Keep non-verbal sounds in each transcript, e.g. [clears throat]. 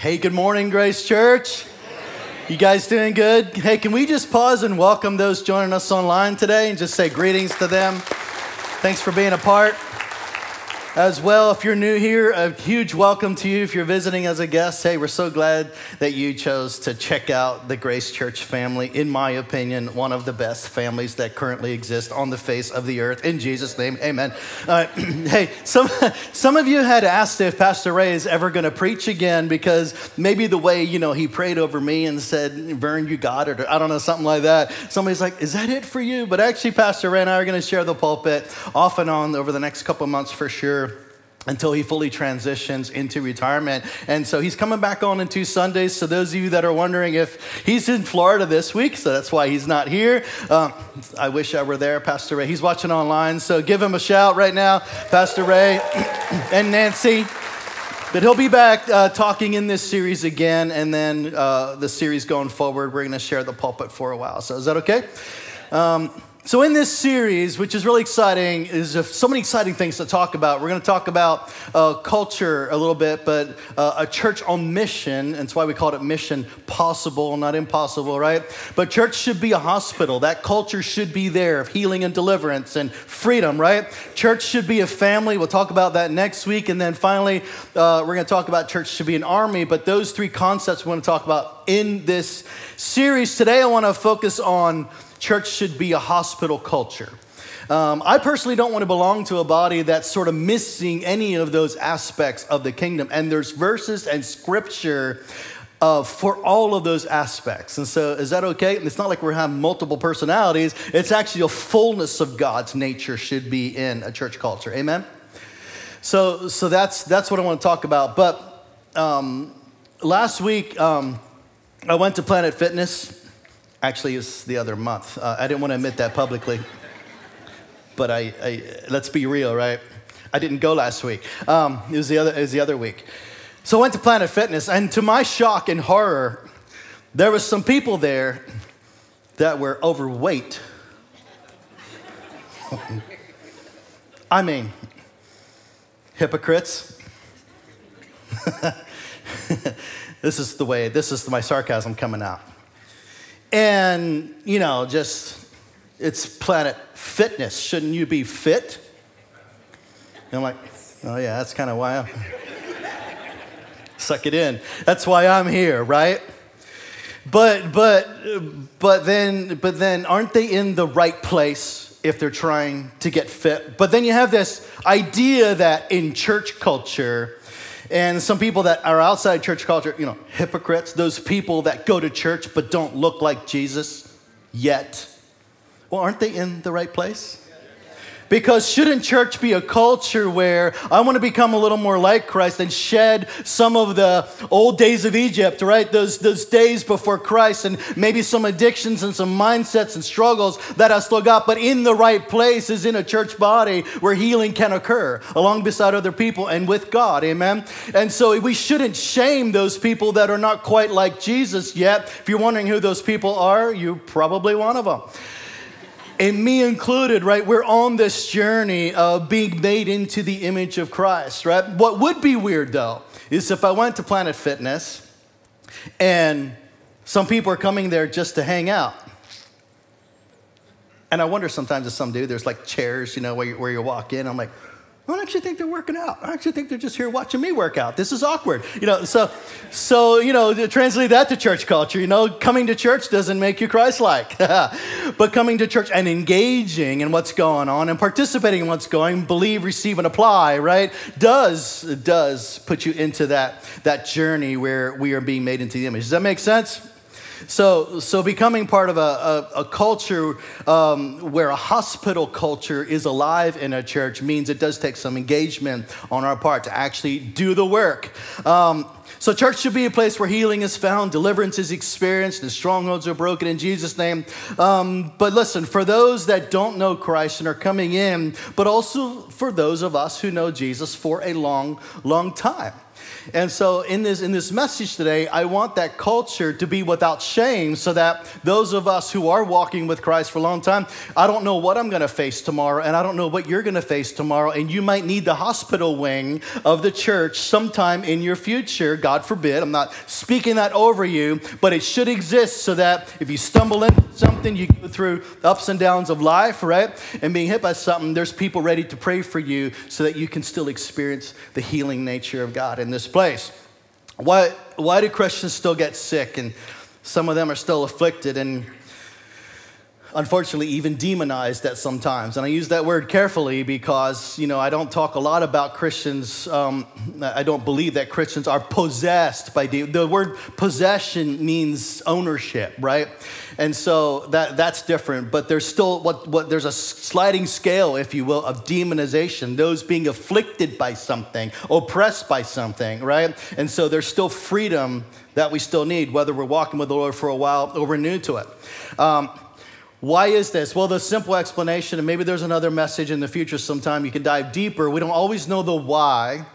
Hey, good morning, Grace Church. You guys doing good? Hey, can we just pause and welcome those joining us online today and just say greetings to them? Thanks for being a part. As well, if you're new here, a huge welcome to you. If you're visiting as a guest, hey, we're so glad that you chose to check out the Grace Church family. In my opinion, one of the best families that currently exist on the face of the earth. In Jesus' name, amen. Uh, [clears throat] hey, some, [laughs] some of you had asked if Pastor Ray is ever going to preach again because maybe the way, you know, he prayed over me and said, Vern, you got it, or I don't know, something like that. Somebody's like, is that it for you? But actually, Pastor Ray and I are going to share the pulpit off and on over the next couple months for sure until he fully transitions into retirement. And so he's coming back on in two Sundays. So, those of you that are wondering if he's in Florida this week, so that's why he's not here. Um, I wish I were there, Pastor Ray. He's watching online, so give him a shout right now, Pastor Ray [clears throat] and Nancy. But he'll be back uh, talking in this series again, and then uh, the series going forward, we're going to share the pulpit for a while. So, is that okay? Um, so, in this series, which is really exciting, is so many exciting things to talk about. We're going to talk about uh, culture a little bit, but uh, a church on mission. That's why we called it Mission Possible, not impossible, right? But church should be a hospital. That culture should be there of healing and deliverance and freedom, right? Church should be a family. We'll talk about that next week. And then finally, uh, we're going to talk about church should be an army. But those three concepts we want to talk about in this series. Today, I want to focus on church should be a hospital culture. Um, I personally don't want to belong to a body that's sort of missing any of those aspects of the kingdom. And there's verses and scripture uh, for all of those aspects. And so, is that okay? It's not like we're having multiple personalities, it's actually a fullness of God's nature should be in a church culture. Amen? So, so that's, that's what I want to talk about. But um, last week, um, I went to Planet Fitness. Actually, it's the other month. Uh, I didn't want to admit that publicly, but I, I, let's be real, right? I didn't go last week. Um, it was the other, it was the other week. So I went to Planet Fitness, and to my shock and horror, there was some people there that were overweight. [laughs] I mean, hypocrites. [laughs] this is the way, this is my sarcasm coming out. And, you know, just, it's planet fitness. Shouldn't you be fit? And I'm like, oh, yeah, that's kind of why I'm. [laughs] Suck it in. That's why I'm here, right? But, but, but then, but then, aren't they in the right place if they're trying to get fit? But then you have this idea that in church culture, and some people that are outside church culture, you know, hypocrites, those people that go to church but don't look like Jesus yet. Well, aren't they in the right place? Because shouldn't church be a culture where I want to become a little more like Christ and shed some of the old days of Egypt, right? Those, those days before Christ and maybe some addictions and some mindsets and struggles that I still got, but in the right place is in a church body where healing can occur along beside other people and with God, amen? And so we shouldn't shame those people that are not quite like Jesus yet. If you're wondering who those people are, you're probably one of them and me included, right? We're on this journey of being made into the image of Christ, right? What would be weird though is if I went to Planet Fitness and some people are coming there just to hang out. And I wonder sometimes if some do, there's like chairs, you know, where you, where you walk in. I'm like, I don't actually think they're working out. I actually think they're just here watching me work out. This is awkward. You know, so so you know, translate that to church culture, you know, coming to church doesn't make you Christ-like. [laughs] but coming to church and engaging in what's going on and participating in what's going, believe, receive, and apply, right? Does does put you into that that journey where we are being made into the image. Does that make sense? So, so becoming part of a, a, a culture um, where a hospital culture is alive in a church means it does take some engagement on our part to actually do the work. Um, so, church should be a place where healing is found, deliverance is experienced, and strongholds are broken in Jesus' name. Um, but listen, for those that don't know Christ and are coming in, but also for those of us who know Jesus for a long, long time. And so in this in this message today, I want that culture to be without shame so that those of us who are walking with Christ for a long time, I don't know what I'm going to face tomorrow and I don't know what you're going to face tomorrow and you might need the hospital wing of the church sometime in your future, God forbid. I'm not speaking that over you, but it should exist so that if you stumble into something, you go through ups and downs of life, right? And being hit by something, there's people ready to pray for you so that you can still experience the healing nature of God in this place. Why, why do Christians still get sick and some of them are still afflicted and unfortunately even demonized at sometimes and i use that word carefully because you know i don't talk a lot about christians um, i don't believe that christians are possessed by demons the word possession means ownership right? And so that, that's different but there's still what, what there's a sliding scale if you will of demonization those being afflicted by something oppressed by something right? And so there's still freedom that we still need whether we're walking with the lord for a while or we're new to it. Um, why is this? Well, the simple explanation, and maybe there's another message in the future sometime you can dive deeper. We don't always know the why.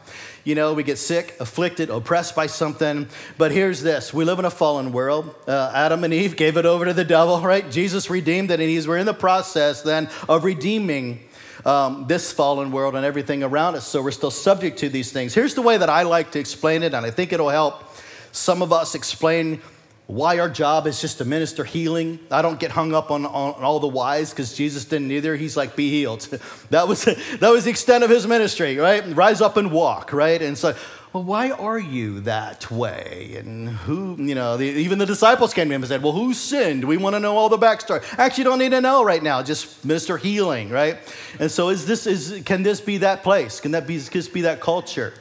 You know, we get sick, afflicted, oppressed by something. But here's this we live in a fallen world. Uh, Adam and Eve gave it over to the devil, [laughs] right? Jesus redeemed it, and he's, we're in the process then of redeeming um, this fallen world and everything around us. So we're still subject to these things. Here's the way that I like to explain it, and I think it'll help some of us explain why our job is just to minister healing. I don't get hung up on, on all the whys because Jesus didn't either. He's like, be healed. [laughs] that, was, [laughs] that was the extent of his ministry, right? Rise up and walk, right? And so, well, why are you that way? And who, you know, the, even the disciples came to him and said, well, who sinned? We want to know all the backstory. Actually, don't need to know right now. Just minister healing, right? And so, is this, is, can this be that place? Can that be, just be that culture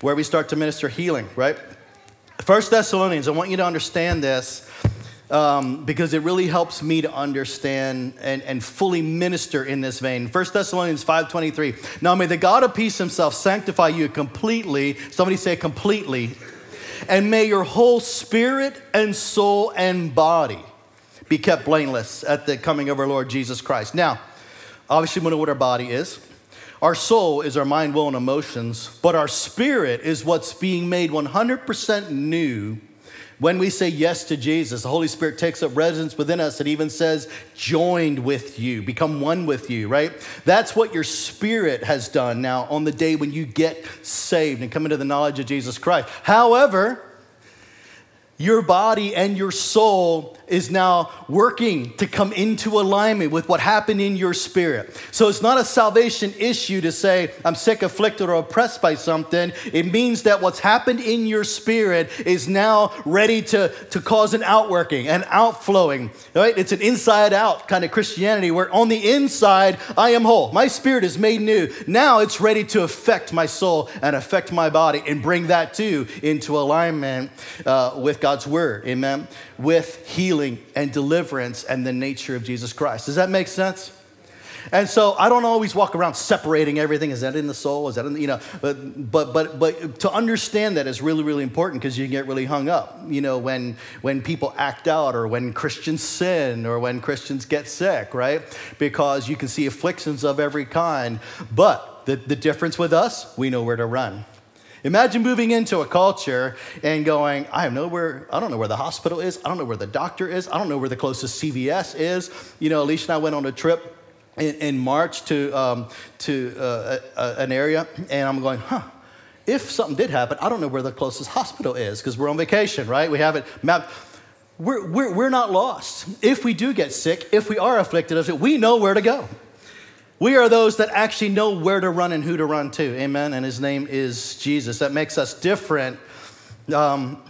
where we start to minister healing, right? First Thessalonians, I want you to understand this um, because it really helps me to understand and, and fully minister in this vein. First Thessalonians 5.23, now may the God of peace himself sanctify you completely, somebody say completely, and may your whole spirit and soul and body be kept blameless at the coming of our Lord Jesus Christ. Now, obviously we know what our body is. Our soul is our mind, will, and emotions, but our spirit is what's being made 100% new when we say yes to Jesus. The Holy Spirit takes up residence within us. It even says, joined with you, become one with you, right? That's what your spirit has done now on the day when you get saved and come into the knowledge of Jesus Christ. However, your body and your soul is now working to come into alignment with what happened in your spirit. So it's not a salvation issue to say, I'm sick, afflicted, or oppressed by something. It means that what's happened in your spirit is now ready to, to cause an outworking, an outflowing, right? It's an inside out kind of Christianity where on the inside, I am whole. My spirit is made new. Now it's ready to affect my soul and affect my body and bring that too into alignment uh, with God's word. Amen. With healing healing and deliverance and the nature of Jesus Christ. Does that make sense? And so I don't always walk around separating everything. Is that in the soul? Is that in the, you know? But but but but to understand that is really really important because you can get really hung up. You know when when people act out or when Christians sin or when Christians get sick, right? Because you can see afflictions of every kind. But the, the difference with us, we know where to run. Imagine moving into a culture and going, I know where, I don't know where the hospital is. I don't know where the doctor is. I don't know where the closest CVS is. You know, Alicia and I went on a trip in, in March to, um, to uh, a, an area, and I'm going, huh, if something did happen, I don't know where the closest hospital is because we're on vacation, right? We have it mapped. We're, we're, we're not lost. If we do get sick, if we are afflicted, we know where to go. We are those that actually know where to run and who to run to. Amen. And his name is Jesus. That makes us different. Um,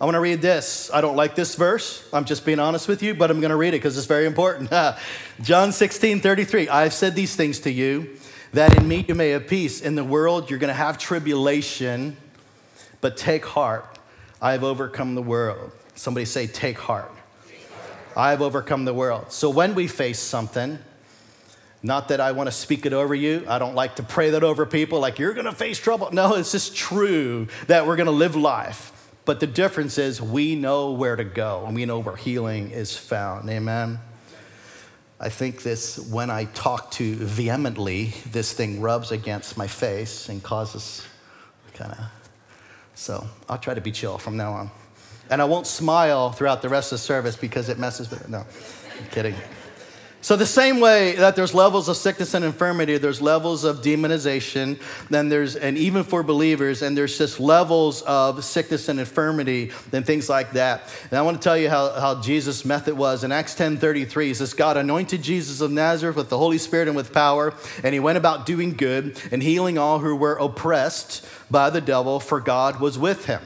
I want to read this. I don't like this verse. I'm just being honest with you, but I'm going to read it because it's very important. [laughs] John 16, 33. I've said these things to you that in me you may have peace. In the world you're going to have tribulation, but take heart. I have overcome the world. Somebody say, take heart. Take heart. I have overcome the world. So when we face something, not that I want to speak it over you. I don't like to pray that over people like you're going to face trouble. No, it's just true that we're going to live life. But the difference is we know where to go and we know where healing is found. Amen. I think this, when I talk too vehemently, this thing rubs against my face and causes kind of So I'll try to be chill from now on. And I won't smile throughout the rest of the service because it messes with it. No, I'm kidding. So, the same way that there's levels of sickness and infirmity, there's levels of demonization, then there's, and even for believers, and there's just levels of sickness and infirmity and things like that. And I want to tell you how, how Jesus' method was. In Acts 10 33, he says, God anointed Jesus of Nazareth with the Holy Spirit and with power, and he went about doing good and healing all who were oppressed by the devil, for God was with him.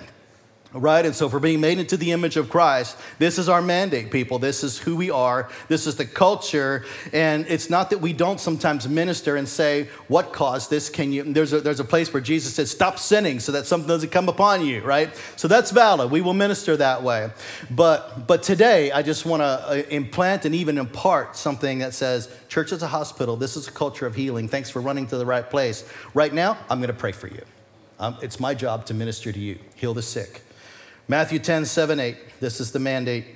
Right? And so, for being made into the image of Christ, this is our mandate, people. This is who we are. This is the culture. And it's not that we don't sometimes minister and say, What caused this? Can you? There's a, there's a place where Jesus says, Stop sinning so that something doesn't come upon you, right? So, that's valid. We will minister that way. But, but today, I just want to uh, implant and even impart something that says, Church is a hospital. This is a culture of healing. Thanks for running to the right place. Right now, I'm going to pray for you. Um, it's my job to minister to you, heal the sick. Matthew 10, 7, 8. This is the mandate.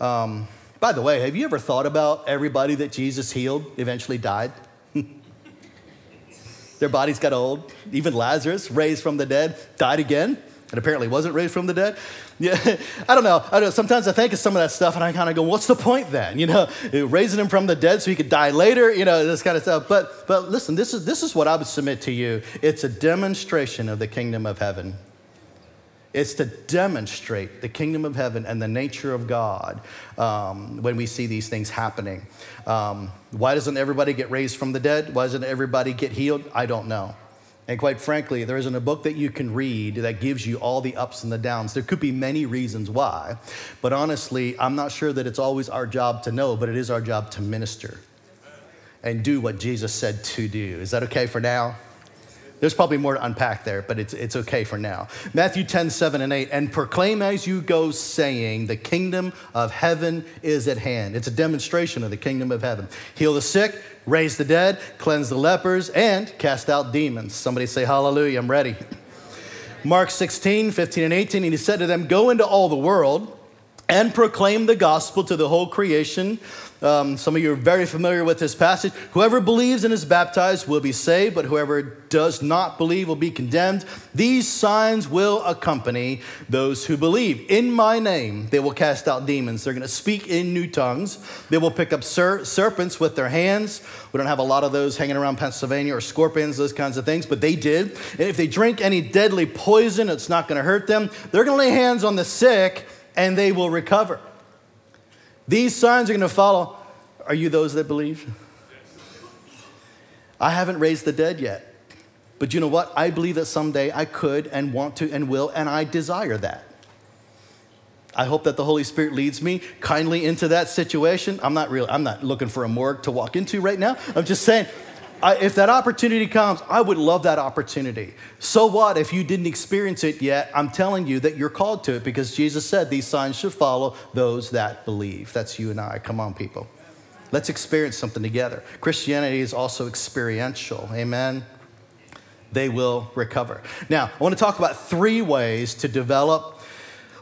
Um, by the way, have you ever thought about everybody that Jesus healed eventually died? [laughs] Their bodies got old. Even Lazarus, raised from the dead, died again, and apparently wasn't raised from the dead. Yeah, [laughs] I don't know. I don't. Sometimes I think of some of that stuff, and I kind of go, "What's the point then?" You know, [laughs] raising him from the dead so he could die later. You know, this kind of stuff. But but listen, this is this is what I would submit to you. It's a demonstration of the kingdom of heaven. It's to demonstrate the kingdom of heaven and the nature of God um, when we see these things happening. Um, why doesn't everybody get raised from the dead? Why doesn't everybody get healed? I don't know. And quite frankly, there isn't a book that you can read that gives you all the ups and the downs. There could be many reasons why. But honestly, I'm not sure that it's always our job to know, but it is our job to minister and do what Jesus said to do. Is that okay for now? There's probably more to unpack there, but it's, it's okay for now. Matthew 10, 7 and 8. And proclaim as you go, saying, The kingdom of heaven is at hand. It's a demonstration of the kingdom of heaven. Heal the sick, raise the dead, cleanse the lepers, and cast out demons. Somebody say, Hallelujah, I'm ready. Mark 16, 15 and 18. And he said to them, Go into all the world and proclaim the gospel to the whole creation. Um, some of you are very familiar with this passage. Whoever believes and is baptized will be saved, but whoever does not believe will be condemned. These signs will accompany those who believe. In my name, they will cast out demons. They're going to speak in new tongues. They will pick up ser- serpents with their hands. We don't have a lot of those hanging around Pennsylvania or scorpions, those kinds of things, but they did. And if they drink any deadly poison, it's not going to hurt them. They're going to lay hands on the sick and they will recover. These signs are going to follow. Are you those that believe? I haven't raised the dead yet. But you know what? I believe that someday I could and want to and will, and I desire that. I hope that the Holy Spirit leads me kindly into that situation. I'm not really, I'm not looking for a morgue to walk into right now. I'm just saying, I, if that opportunity comes, I would love that opportunity. So what if you didn't experience it yet? I'm telling you that you're called to it because Jesus said these signs should follow those that believe. That's you and I. Come on, people. Let's experience something together. Christianity is also experiential. Amen. They will recover. Now, I want to talk about three ways to develop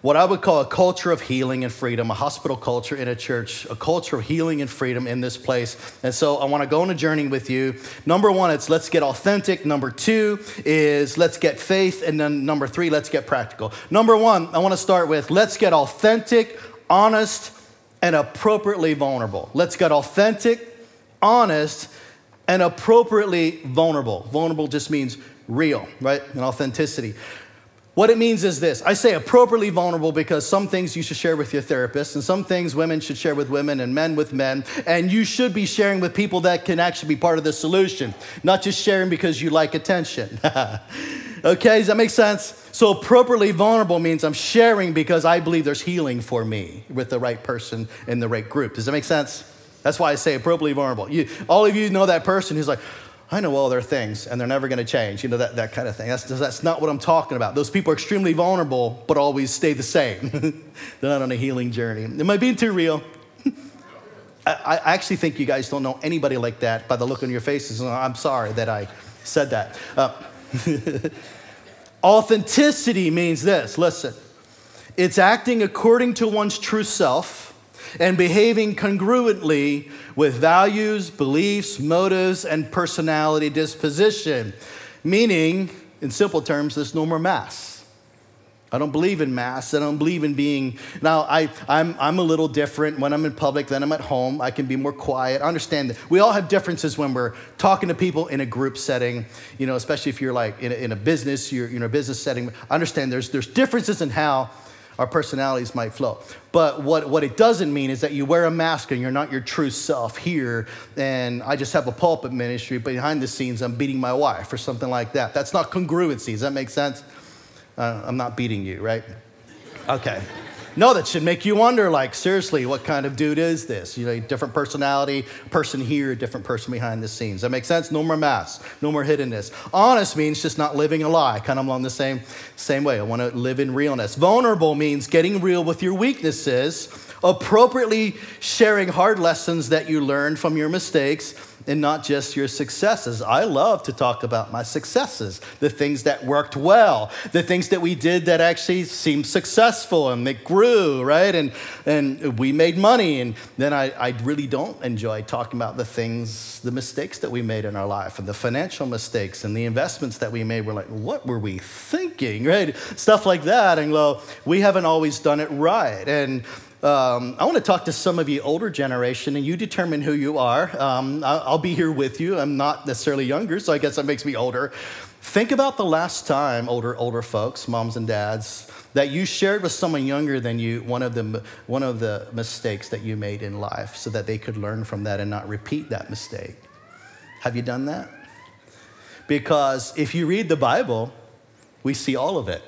what I would call a culture of healing and freedom, a hospital culture in a church, a culture of healing and freedom in this place. And so I want to go on a journey with you. Number one, it's let's get authentic. Number two is let's get faith. And then number three, let's get practical. Number one, I want to start with let's get authentic, honest, and appropriately vulnerable. Let's get authentic, honest, and appropriately vulnerable. Vulnerable just means real, right? And authenticity. What it means is this I say appropriately vulnerable because some things you should share with your therapist, and some things women should share with women, and men with men. And you should be sharing with people that can actually be part of the solution, not just sharing because you like attention. [laughs] okay, does that make sense? So, appropriately vulnerable means I'm sharing because I believe there's healing for me with the right person in the right group. Does that make sense? That's why I say appropriately vulnerable. You, all of you know that person who's like, I know all their things and they're never going to change. You know, that, that kind of thing. That's, that's not what I'm talking about. Those people are extremely vulnerable, but always stay the same. [laughs] they're not on a healing journey. Am I being too real? [laughs] I, I, actually think you guys don't know anybody like that by the look on your faces. I'm sorry that I said that. Uh, [laughs] authenticity means this listen, it's acting according to one's true self and behaving congruently with values, beliefs, motives, and personality disposition. Meaning, in simple terms, there's no more mass. I don't believe in mass. I don't believe in being. Now, I, I'm, I'm a little different when I'm in public than I'm at home. I can be more quiet. I understand that we all have differences when we're talking to people in a group setting, you know, especially if you're like in a, in a business, you're in a business setting. I understand there's, there's differences in how our personalities might flow. But what, what it doesn't mean is that you wear a mask and you're not your true self here, and I just have a pulpit ministry, but behind the scenes, I'm beating my wife or something like that. That's not congruency. Does that make sense? Uh, I'm not beating you, right? Okay. No, that should make you wonder like, seriously, what kind of dude is this? You know, different personality, person here, different person behind the scenes. That makes sense? No more masks, no more hiddenness. Honest means just not living a lie, kind of along the same, same way. I want to live in realness. Vulnerable means getting real with your weaknesses, appropriately sharing hard lessons that you learned from your mistakes and not just your successes. I love to talk about my successes, the things that worked well, the things that we did that actually seemed successful and that grew, right? And, and we made money. And then I, I really don't enjoy talking about the things, the mistakes that we made in our life and the financial mistakes and the investments that we made. We're like, what were we thinking, right? Stuff like that. And well, we haven't always done it right. And um, I want to talk to some of you older generation, and you determine who you are. Um, I'll be here with you. I'm not necessarily younger, so I guess that makes me older. Think about the last time, older older folks, moms and dads, that you shared with someone younger than you one of the one of the mistakes that you made in life, so that they could learn from that and not repeat that mistake. Have you done that? Because if you read the Bible, we see all of it.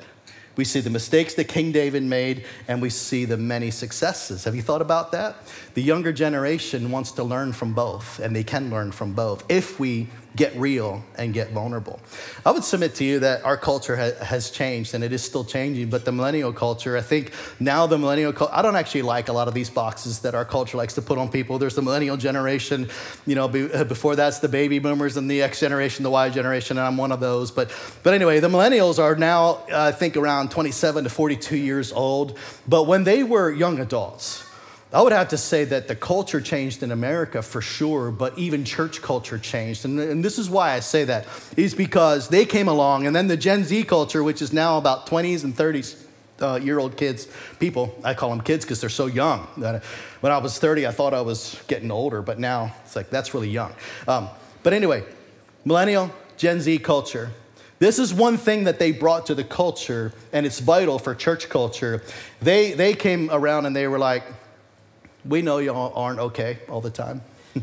We see the mistakes that King David made, and we see the many successes. Have you thought about that? The younger generation wants to learn from both, and they can learn from both if we get real and get vulnerable. I would submit to you that our culture ha- has changed and it is still changing, but the millennial culture, I think now the millennial culture, I don't actually like a lot of these boxes that our culture likes to put on people. There's the millennial generation, you know, be, uh, before that's the baby boomers and the X generation, the Y generation, and I'm one of those. But, but anyway, the millennials are now, uh, I think, around 27 to 42 years old. But when they were young adults, I would have to say that the culture changed in America for sure, but even church culture changed. And, and, this is why I say that, is because they came along, and then the Gen Z culture, which is now about 20s and 30s uh, year old kids, people, I call them kids because they're so young. When I was 30, I thought I was getting older, but now it's like, that's really young. Um, but anyway, millennial, Gen Z culture. This is one thing that they brought to the culture, and it's vital for church culture. They, they came around and they were like, we know y'all aren't okay all the time. [laughs]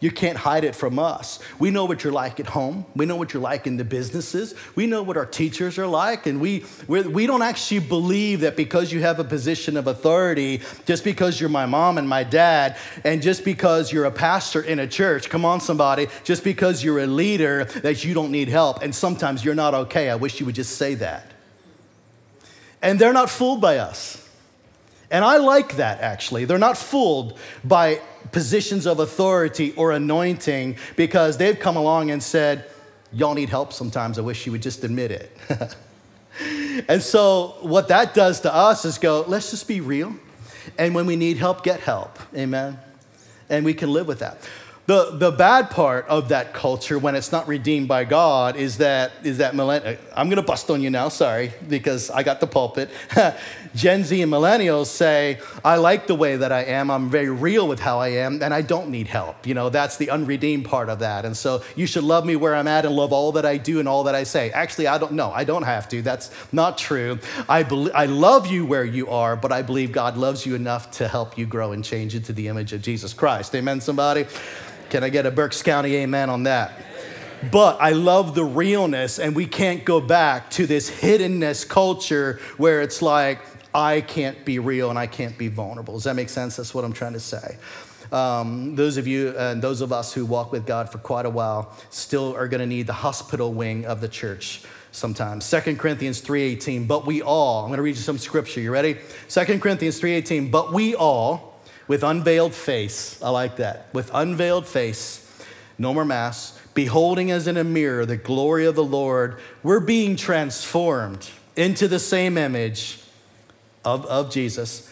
you can't hide it from us. We know what you're like at home. We know what you're like in the businesses. We know what our teachers are like. And we, we're, we don't actually believe that because you have a position of authority, just because you're my mom and my dad, and just because you're a pastor in a church, come on, somebody, just because you're a leader, that you don't need help. And sometimes you're not okay. I wish you would just say that. And they're not fooled by us. And I like that actually. They're not fooled by positions of authority or anointing because they've come along and said, Y'all need help sometimes. I wish you would just admit it. [laughs] and so, what that does to us is go, let's just be real. And when we need help, get help. Amen. And we can live with that. The, the bad part of that culture when it's not redeemed by God is that, is that millenn- I'm going to bust on you now, sorry, because I got the pulpit. [laughs] Gen Z and millennials say, I like the way that I am. I'm very real with how I am, and I don't need help. You know, that's the unredeemed part of that. And so you should love me where I'm at and love all that I do and all that I say. Actually, I don't know. I don't have to. That's not true. I, be- I love you where you are, but I believe God loves you enough to help you grow and change into the image of Jesus Christ. Amen, somebody? Can I get a Berks County amen on that? But I love the realness, and we can't go back to this hiddenness culture where it's like, I can't be real and I can't be vulnerable. Does that make sense? That's what I'm trying to say. Um, those of you and those of us who walk with God for quite a while still are going to need the hospital wing of the church sometimes. 2 Corinthians 3:18, but we all, I'm going to read you some scripture. You ready? 2 Corinthians 3:18, but we all with unveiled face, I like that. With unveiled face, no more masks, beholding as in a mirror the glory of the Lord, we're being transformed into the same image of, of Jesus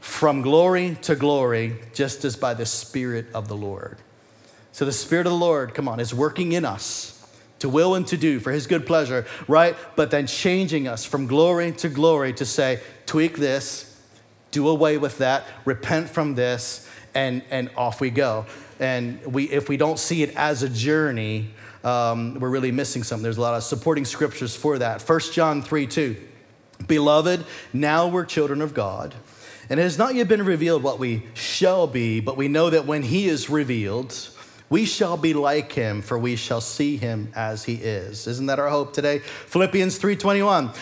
from glory to glory, just as by the Spirit of the Lord. So the Spirit of the Lord, come on, is working in us to will and to do for his good pleasure, right? But then changing us from glory to glory to say, tweak this, do away with that, repent from this, and, and off we go. And we, if we don't see it as a journey, um, we're really missing something. There's a lot of supporting scriptures for that. 1 John 3 2. Beloved, now we're children of God. And it has not yet been revealed what we shall be, but we know that when he is revealed, we shall be like him, for we shall see him as he is. Isn't that our hope today? Philippians 3:21.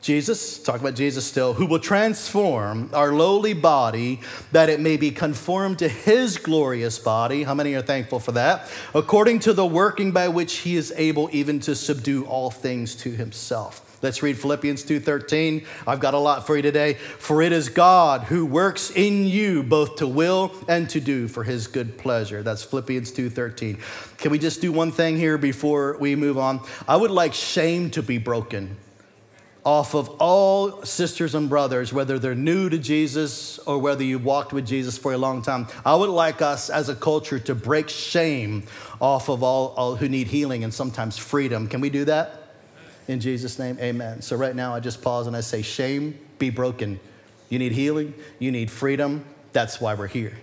Jesus, talk about Jesus still, who will transform our lowly body that it may be conformed to his glorious body. How many are thankful for that? According to the working by which he is able even to subdue all things to himself. Let's read Philippians 2:13. I've got a lot for you today. For it is God who works in you both to will and to do for his good pleasure. That's Philippians 2:13. Can we just do one thing here before we move on? I would like shame to be broken off of all sisters and brothers, whether they're new to Jesus or whether you've walked with Jesus for a long time. I would like us as a culture to break shame off of all, all who need healing and sometimes freedom. Can we do that? In Jesus' name, amen. So, right now, I just pause and I say, Shame be broken. You need healing, you need freedom. That's why we're here.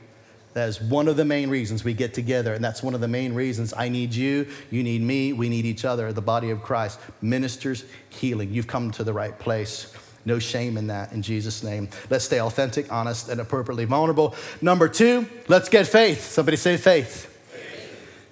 That is one of the main reasons we get together, and that's one of the main reasons I need you, you need me, we need each other, the body of Christ. Ministers, healing. You've come to the right place. No shame in that in Jesus' name. Let's stay authentic, honest, and appropriately vulnerable. Number two, let's get faith. Somebody say faith.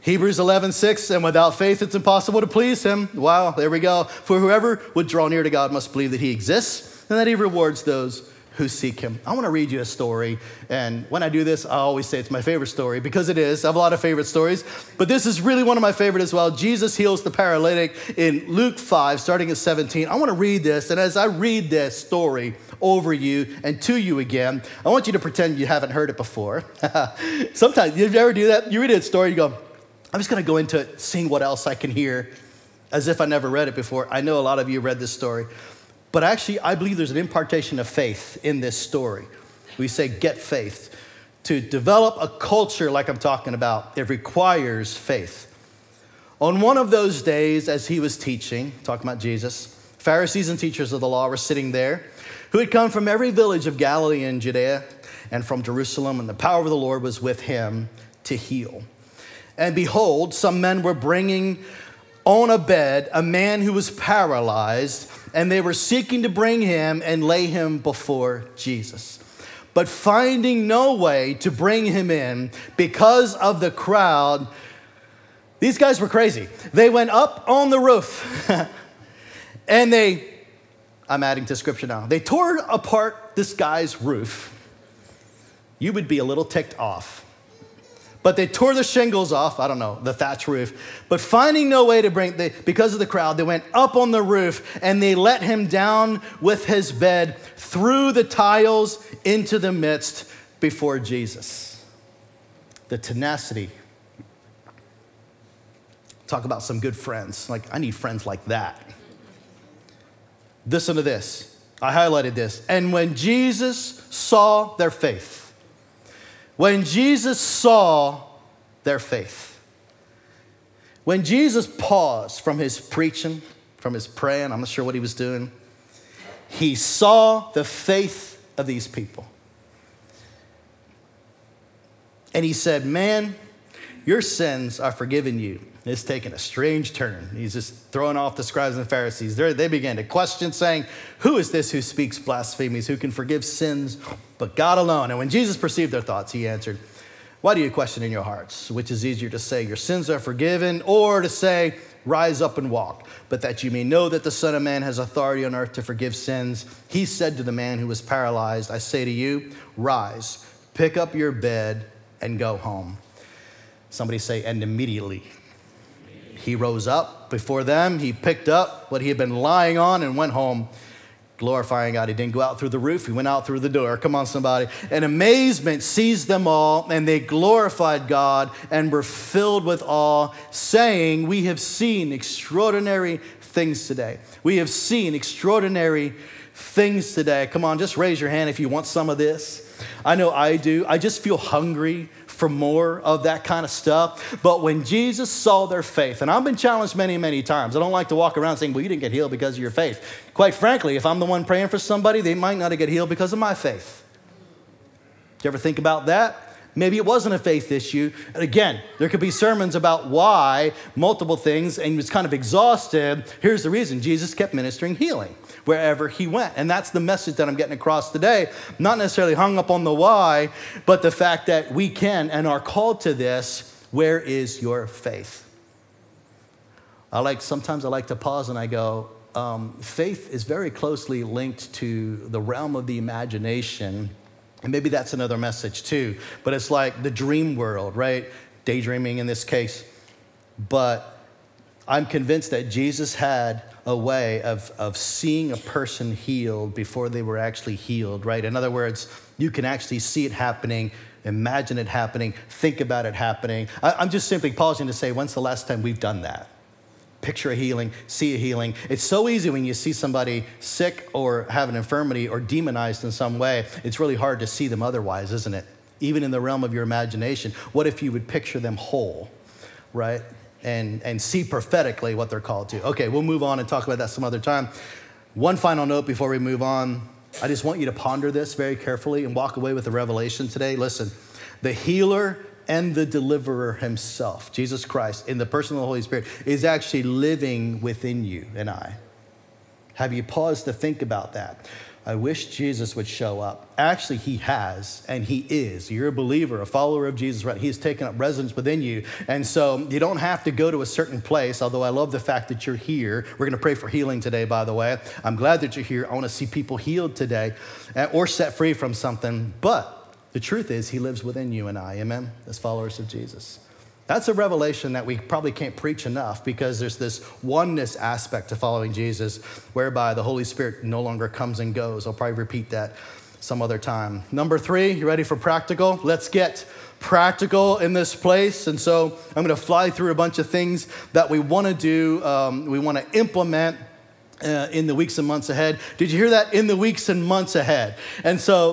Hebrews 11, 6, and without faith it's impossible to please him. Wow, there we go. For whoever would draw near to God must believe that he exists and that he rewards those who seek him. I want to read you a story. And when I do this, I always say it's my favorite story because it is. I have a lot of favorite stories, but this is really one of my favorite as well. Jesus heals the paralytic in Luke 5, starting at 17. I want to read this. And as I read this story over you and to you again, I want you to pretend you haven't heard it before. [laughs] Sometimes, you ever do that? You read a story, you go, I'm just going to go into seeing what else I can hear, as if I never read it before. I know a lot of you read this story, but actually, I believe there's an impartation of faith in this story. We say, get faith. To develop a culture like I'm talking about, it requires faith. On one of those days, as he was teaching, talking about Jesus, Pharisees and teachers of the law were sitting there who had come from every village of Galilee and Judea and from Jerusalem, and the power of the Lord was with him to heal. And behold, some men were bringing on a bed a man who was paralyzed, and they were seeking to bring him and lay him before Jesus. But finding no way to bring him in because of the crowd, these guys were crazy. They went up on the roof [laughs] and they, I'm adding to scripture now, they tore apart this guy's roof. You would be a little ticked off but they tore the shingles off, I don't know, the thatch roof. But finding no way to bring, the, because of the crowd, they went up on the roof and they let him down with his bed through the tiles into the midst before Jesus. The tenacity. Talk about some good friends. Like, I need friends like that. Listen to this. I highlighted this. And when Jesus saw their faith, when Jesus saw their faith, when Jesus paused from his preaching, from his praying, I'm not sure what he was doing, he saw the faith of these people. And he said, Man, your sins are forgiven you. It's taking a strange turn. He's just throwing off the scribes and Pharisees. They're, they began to question, saying, Who is this who speaks blasphemies, who can forgive sins but God alone? And when Jesus perceived their thoughts, he answered, Why do you question in your hearts? Which is easier to say, Your sins are forgiven, or to say, Rise up and walk, but that you may know that the Son of Man has authority on earth to forgive sins. He said to the man who was paralyzed, I say to you, Rise, pick up your bed, and go home. Somebody say, And immediately he rose up before them. He picked up what he had been lying on and went home, glorifying God. He didn't go out through the roof, he went out through the door. Come on, somebody. And amazement seized them all, and they glorified God and were filled with awe, saying, We have seen extraordinary things today. We have seen extraordinary things today. Come on, just raise your hand if you want some of this. I know I do. I just feel hungry for more of that kind of stuff. But when Jesus saw their faith, and I've been challenged many, many times, I don't like to walk around saying, well, you didn't get healed because of your faith. Quite frankly, if I'm the one praying for somebody, they might not get healed because of my faith. Do you ever think about that? Maybe it wasn't a faith issue. And again, there could be sermons about why, multiple things, and was kind of exhausted. Here's the reason Jesus kept ministering healing wherever he went. And that's the message that I'm getting across today. Not necessarily hung up on the why, but the fact that we can and are called to this. Where is your faith? I like, sometimes I like to pause and I go, um, faith is very closely linked to the realm of the imagination and maybe that's another message too. But it's like the dream world, right? Daydreaming in this case. But I'm convinced that Jesus had a way of, of seeing a person healed before they were actually healed, right? In other words, you can actually see it happening, imagine it happening, think about it happening. I, I'm just simply pausing to say, when's the last time we've done that? Picture a healing, see a healing. It's so easy when you see somebody sick or have an infirmity or demonized in some way, it's really hard to see them otherwise, isn't it? Even in the realm of your imagination. What if you would picture them whole, right? And, and see prophetically what they're called to. Okay, we'll move on and talk about that some other time. One final note before we move on. I just want you to ponder this very carefully and walk away with a revelation today. Listen, the healer and the deliverer himself, Jesus Christ, in the person of the Holy Spirit, is actually living within you and I. Have you paused to think about that? I wish Jesus would show up. Actually, he has, and he is. You're a believer, a follower of Jesus, right? He's taken up residence within you. And so you don't have to go to a certain place, although I love the fact that you're here. We're going to pray for healing today, by the way. I'm glad that you're here. I want to see people healed today uh, or set free from something. But the truth is, He lives within you and I, amen, as followers of Jesus. That's a revelation that we probably can't preach enough because there's this oneness aspect to following Jesus whereby the Holy Spirit no longer comes and goes. I'll probably repeat that some other time. Number three, you ready for practical? Let's get practical in this place. And so I'm going to fly through a bunch of things that we want to do, um, we want to implement uh, in the weeks and months ahead. Did you hear that? In the weeks and months ahead. And so,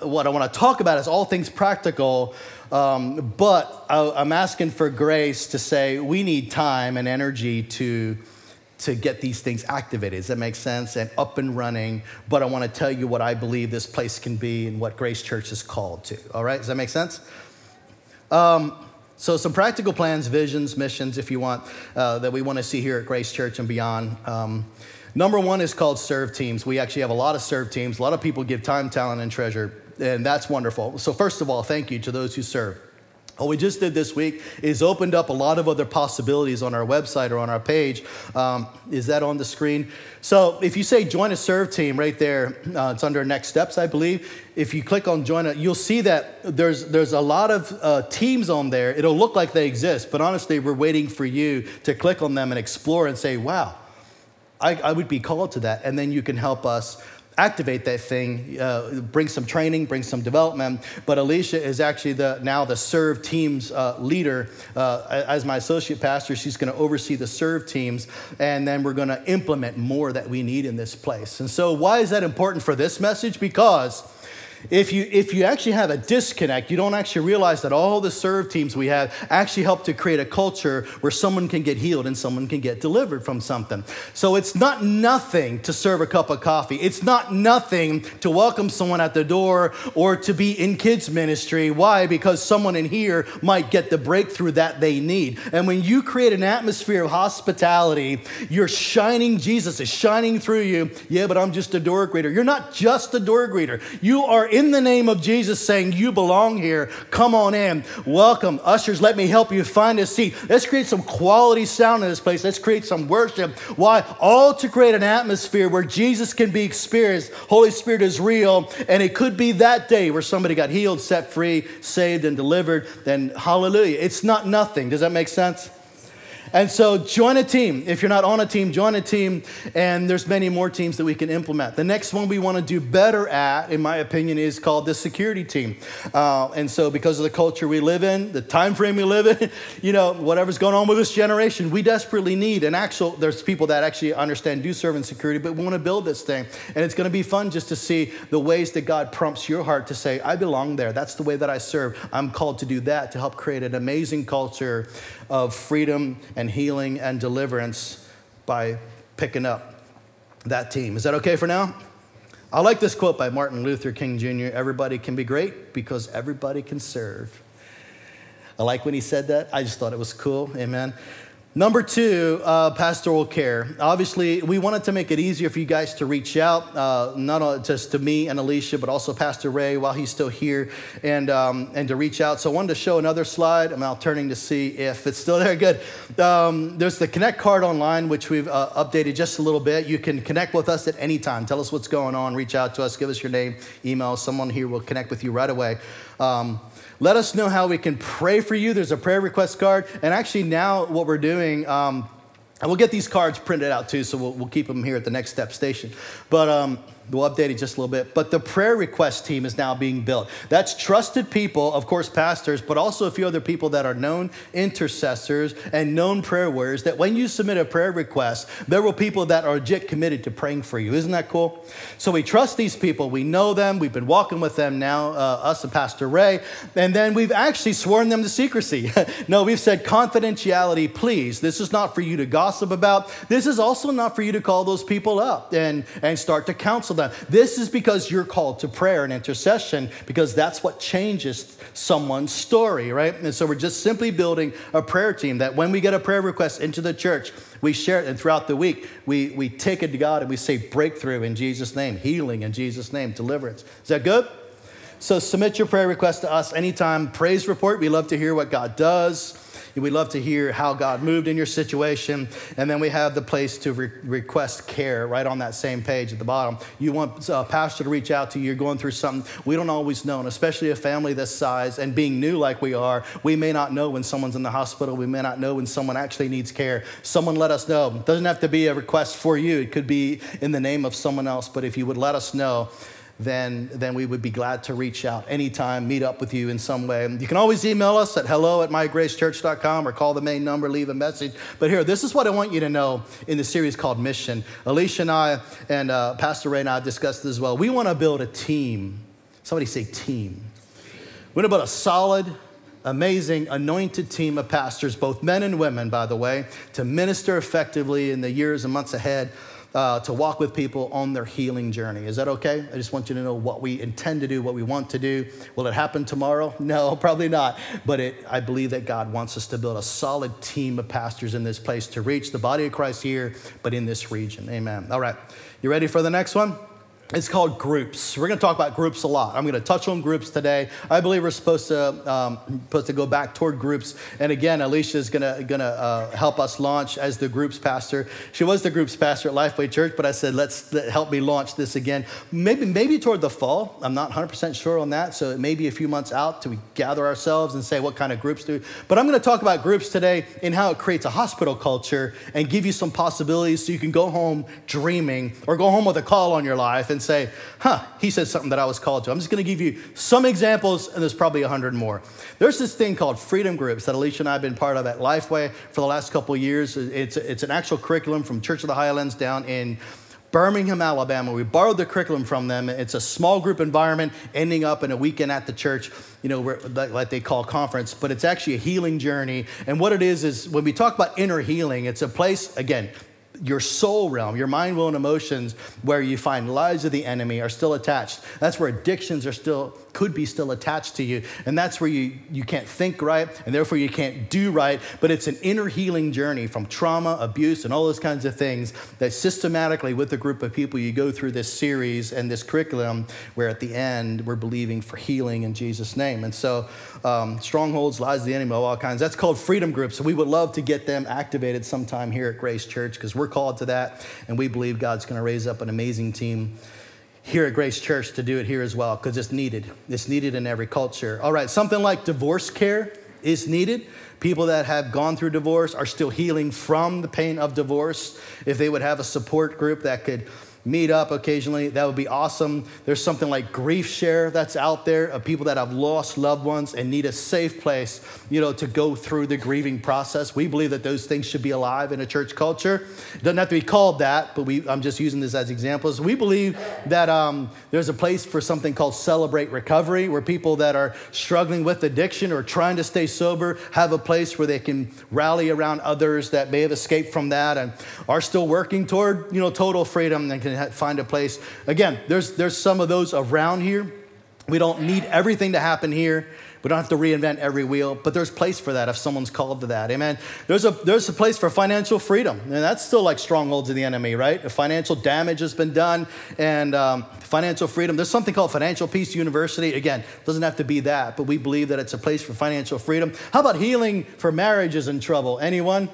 uh, what I want to talk about is all things practical, um, but I, am asking for grace to say we need time and energy to. To get these things activated. Does that make sense? And up and running. But I want to tell you what I believe this place can be and what Grace Church is called to. All right? Does that make sense? Um, so, some practical plans, visions, missions, if you want, uh, that we want to see here at Grace Church and beyond. Um, Number one is called serve teams. We actually have a lot of serve teams. A lot of people give time, talent, and treasure, and that's wonderful. So, first of all, thank you to those who serve. What we just did this week is opened up a lot of other possibilities on our website or on our page. Um, is that on the screen? So if you say join a serve team right there, uh, it's under next steps, I believe. If you click on join, a, you'll see that there's there's a lot of uh, teams on there. It'll look like they exist, but honestly, we're waiting for you to click on them and explore and say, "Wow, I, I would be called to that. And then you can help us activate that thing, uh, bring some training, bring some development. But Alicia is actually the now the serve teams uh, leader uh, as my associate pastor. She's going to oversee the serve teams, and then we're going to implement more that we need in this place. And so, why is that important for this message? Because if you, if you actually have a disconnect, you don't actually realize that all the serve teams we have actually help to create a culture where someone can get healed and someone can get delivered from something. So it's not nothing to serve a cup of coffee. It's not nothing to welcome someone at the door or to be in kids' ministry. Why? Because someone in here might get the breakthrough that they need. And when you create an atmosphere of hospitality, you're shining, Jesus is shining through you. Yeah, but I'm just a door greeter. You're not just a door greeter. You are in the name of Jesus saying, You belong here. Come on in. Welcome. Ushers, let me help you find a seat. Let's create some quality sound in this place. Let's create some worship. Why? All to create an atmosphere where Jesus can be experienced. Holy Spirit is real. And it could be that day where somebody got healed, set free, saved, and delivered. Then hallelujah. It's not nothing. Does that make sense? And so join a team. If you're not on a team, join a team. And there's many more teams that we can implement. The next one we want to do better at, in my opinion, is called the security team. Uh, and so because of the culture we live in, the time frame we live in, [laughs] you know, whatever's going on with this generation, we desperately need an actual, there's people that actually understand, do serve in security, but we want to build this thing. And it's going to be fun just to see the ways that God prompts your heart to say, I belong there. That's the way that I serve. I'm called to do that to help create an amazing culture of freedom and healing and deliverance by picking up that team. Is that okay for now? I like this quote by Martin Luther King Jr. Everybody can be great because everybody can serve. I like when he said that. I just thought it was cool. Amen. Number two, uh, pastoral care. Obviously, we wanted to make it easier for you guys to reach out, uh, not just to me and Alicia, but also Pastor Ray while he's still here, and, um, and to reach out. So I wanted to show another slide. I'm now turning to see if it's still there. Good. Um, there's the Connect card online, which we've uh, updated just a little bit. You can connect with us at any time. Tell us what's going on. Reach out to us. Give us your name, email. Someone here will connect with you right away. Um, let us know how we can pray for you. There's a prayer request card. And actually, now what we're doing, um, and we'll get these cards printed out too, so we'll, we'll keep them here at the next step station. But um, We'll update it just a little bit. But the prayer request team is now being built. That's trusted people, of course, pastors, but also a few other people that are known intercessors and known prayer warriors. That when you submit a prayer request, there will people that are legit committed to praying for you. Isn't that cool? So we trust these people. We know them. We've been walking with them now, uh, us and Pastor Ray. And then we've actually sworn them to secrecy. [laughs] no, we've said confidentiality, please. This is not for you to gossip about. This is also not for you to call those people up and, and start to counsel them. This is because you're called to prayer and intercession because that's what changes someone's story, right? And so we're just simply building a prayer team that when we get a prayer request into the church, we share it, and throughout the week, we, we take it to God and we say breakthrough in Jesus' name, healing in Jesus' name, deliverance. Is that good? So submit your prayer request to us anytime. Praise report. We love to hear what God does. We love to hear how God moved in your situation. And then we have the place to re- request care right on that same page at the bottom. You want a pastor to reach out to you, you're going through something we don't always know, and especially a family this size and being new like we are, we may not know when someone's in the hospital. We may not know when someone actually needs care. Someone let us know. It doesn't have to be a request for you, it could be in the name of someone else. But if you would let us know, then, then we would be glad to reach out anytime, meet up with you in some way. You can always email us at hello at mygracechurch.com or call the main number, leave a message. But here, this is what I want you to know in the series called Mission. Alicia and I and uh, Pastor Ray and I discussed this as well. We want to build a team. Somebody say team. We want to build a solid, amazing, anointed team of pastors, both men and women, by the way, to minister effectively in the years and months ahead uh, to walk with people on their healing journey. Is that okay? I just want you to know what we intend to do, what we want to do. Will it happen tomorrow? [laughs] No, probably not. But it, I believe that God wants us to build a solid team of pastors in this place to reach the body of Christ here, but in this region. Amen. All right. You ready for the next one? It's called groups. We're going to talk about groups a lot. I'm going to touch on groups today. I believe we're supposed to um, supposed to go back toward groups. And again, Alicia is going to going to uh, help us launch as the groups pastor. She was the groups pastor at Lifeway Church, but I said, let's let, help me launch this again. Maybe maybe toward the fall. I'm not 100% sure on that. So it may be a few months out till we gather ourselves and say what kind of groups do. But I'm going to talk about groups today and how it creates a hospital culture and give you some possibilities so you can go home dreaming or go home with a call on your life and say, huh, he said something that I was called to. I'm just going to give you some examples, and there's probably a hundred more. There's this thing called freedom groups that Alicia and I have been part of at Lifeway for the last couple years. It's, it's an actual curriculum from Church of the Highlands down in Birmingham, Alabama. We borrowed the curriculum from them. It's a small group environment ending up in a weekend at the church, you know, like they call conference, but it's actually a healing journey. And what it is, is when we talk about inner healing, it's a place, again, your soul realm, your mind, will, and emotions, where you find lies of the enemy are still attached. That's where addictions are still could be still attached to you. And that's where you, you can't think right, and therefore you can't do right. But it's an inner healing journey from trauma, abuse, and all those kinds of things that systematically, with a group of people, you go through this series and this curriculum where at the end we're believing for healing in Jesus' name. And so, um, strongholds, lies of the enemy, of all kinds. That's called freedom groups. So we would love to get them activated sometime here at Grace Church because we're called to that, and we believe God's going to raise up an amazing team here at Grace Church to do it here as well because it's needed. It's needed in every culture. All right, something like divorce care is needed. People that have gone through divorce are still healing from the pain of divorce. If they would have a support group that could meet up occasionally. That would be awesome. There's something like Grief Share that's out there of people that have lost loved ones and need a safe place, you know, to go through the grieving process. We believe that those things should be alive in a church culture. It doesn't have to be called that, but we, I'm just using this as examples. We believe that um, there's a place for something called Celebrate Recovery, where people that are struggling with addiction or trying to stay sober have a place where they can rally around others that may have escaped from that and are still working toward, you know, total freedom and can find a place. Again, there's, there's some of those around here. We don't need everything to happen here. We don't have to reinvent every wheel, but there's place for that if someone's called to that. Amen. There's a there's a place for financial freedom, and that's still like strongholds of the enemy, right? If financial damage has been done, and um, financial freedom. There's something called Financial Peace University. Again, doesn't have to be that, but we believe that it's a place for financial freedom. How about healing for marriages in trouble? Anyone?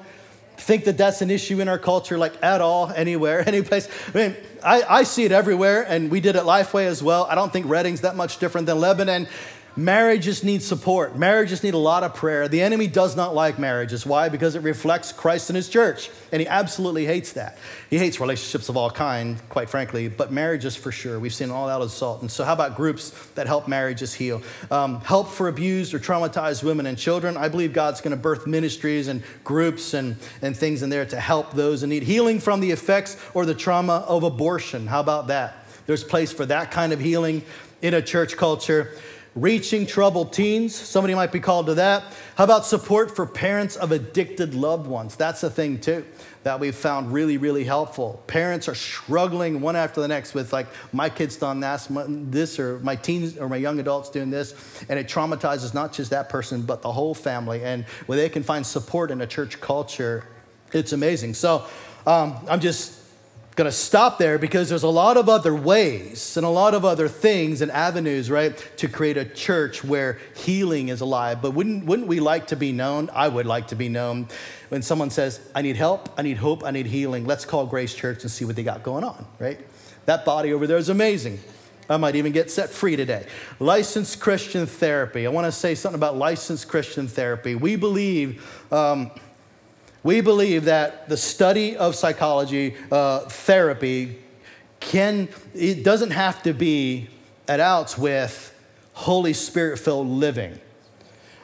Think that that's an issue in our culture, like at all, anywhere, [laughs] any place. I mean, I, I see it everywhere, and we did it Lifeway as well. I don't think Reading's that much different than Lebanon. Marriages need support. Marriages need a lot of prayer. The enemy does not like marriages. Why? Because it reflects Christ and his church. And he absolutely hates that. He hates relationships of all kind, quite frankly, but marriages for sure. We've seen all that assault. And so, how about groups that help marriages heal? Um, help for abused or traumatized women and children. I believe God's going to birth ministries and groups and, and things in there to help those in need. Healing from the effects or the trauma of abortion. How about that? There's place for that kind of healing in a church culture reaching troubled teens. Somebody might be called to that. How about support for parents of addicted loved ones? That's a thing too that we've found really, really helpful. Parents are struggling one after the next with like my kid's done this, or my teens or my young adults doing this, and it traumatizes not just that person but the whole family. And where they can find support in a church culture, it's amazing. So um, I'm just going to stop there because there's a lot of other ways and a lot of other things and avenues, right, to create a church where healing is alive. But wouldn't, wouldn't we like to be known? I would like to be known when someone says, I need help, I need hope, I need healing. Let's call Grace Church and see what they got going on, right? That body over there is amazing. I might even get set free today. Licensed Christian therapy. I want to say something about licensed Christian therapy. We believe. Um, we believe that the study of psychology, uh, therapy, can, it doesn't have to be at outs with Holy Spirit filled living.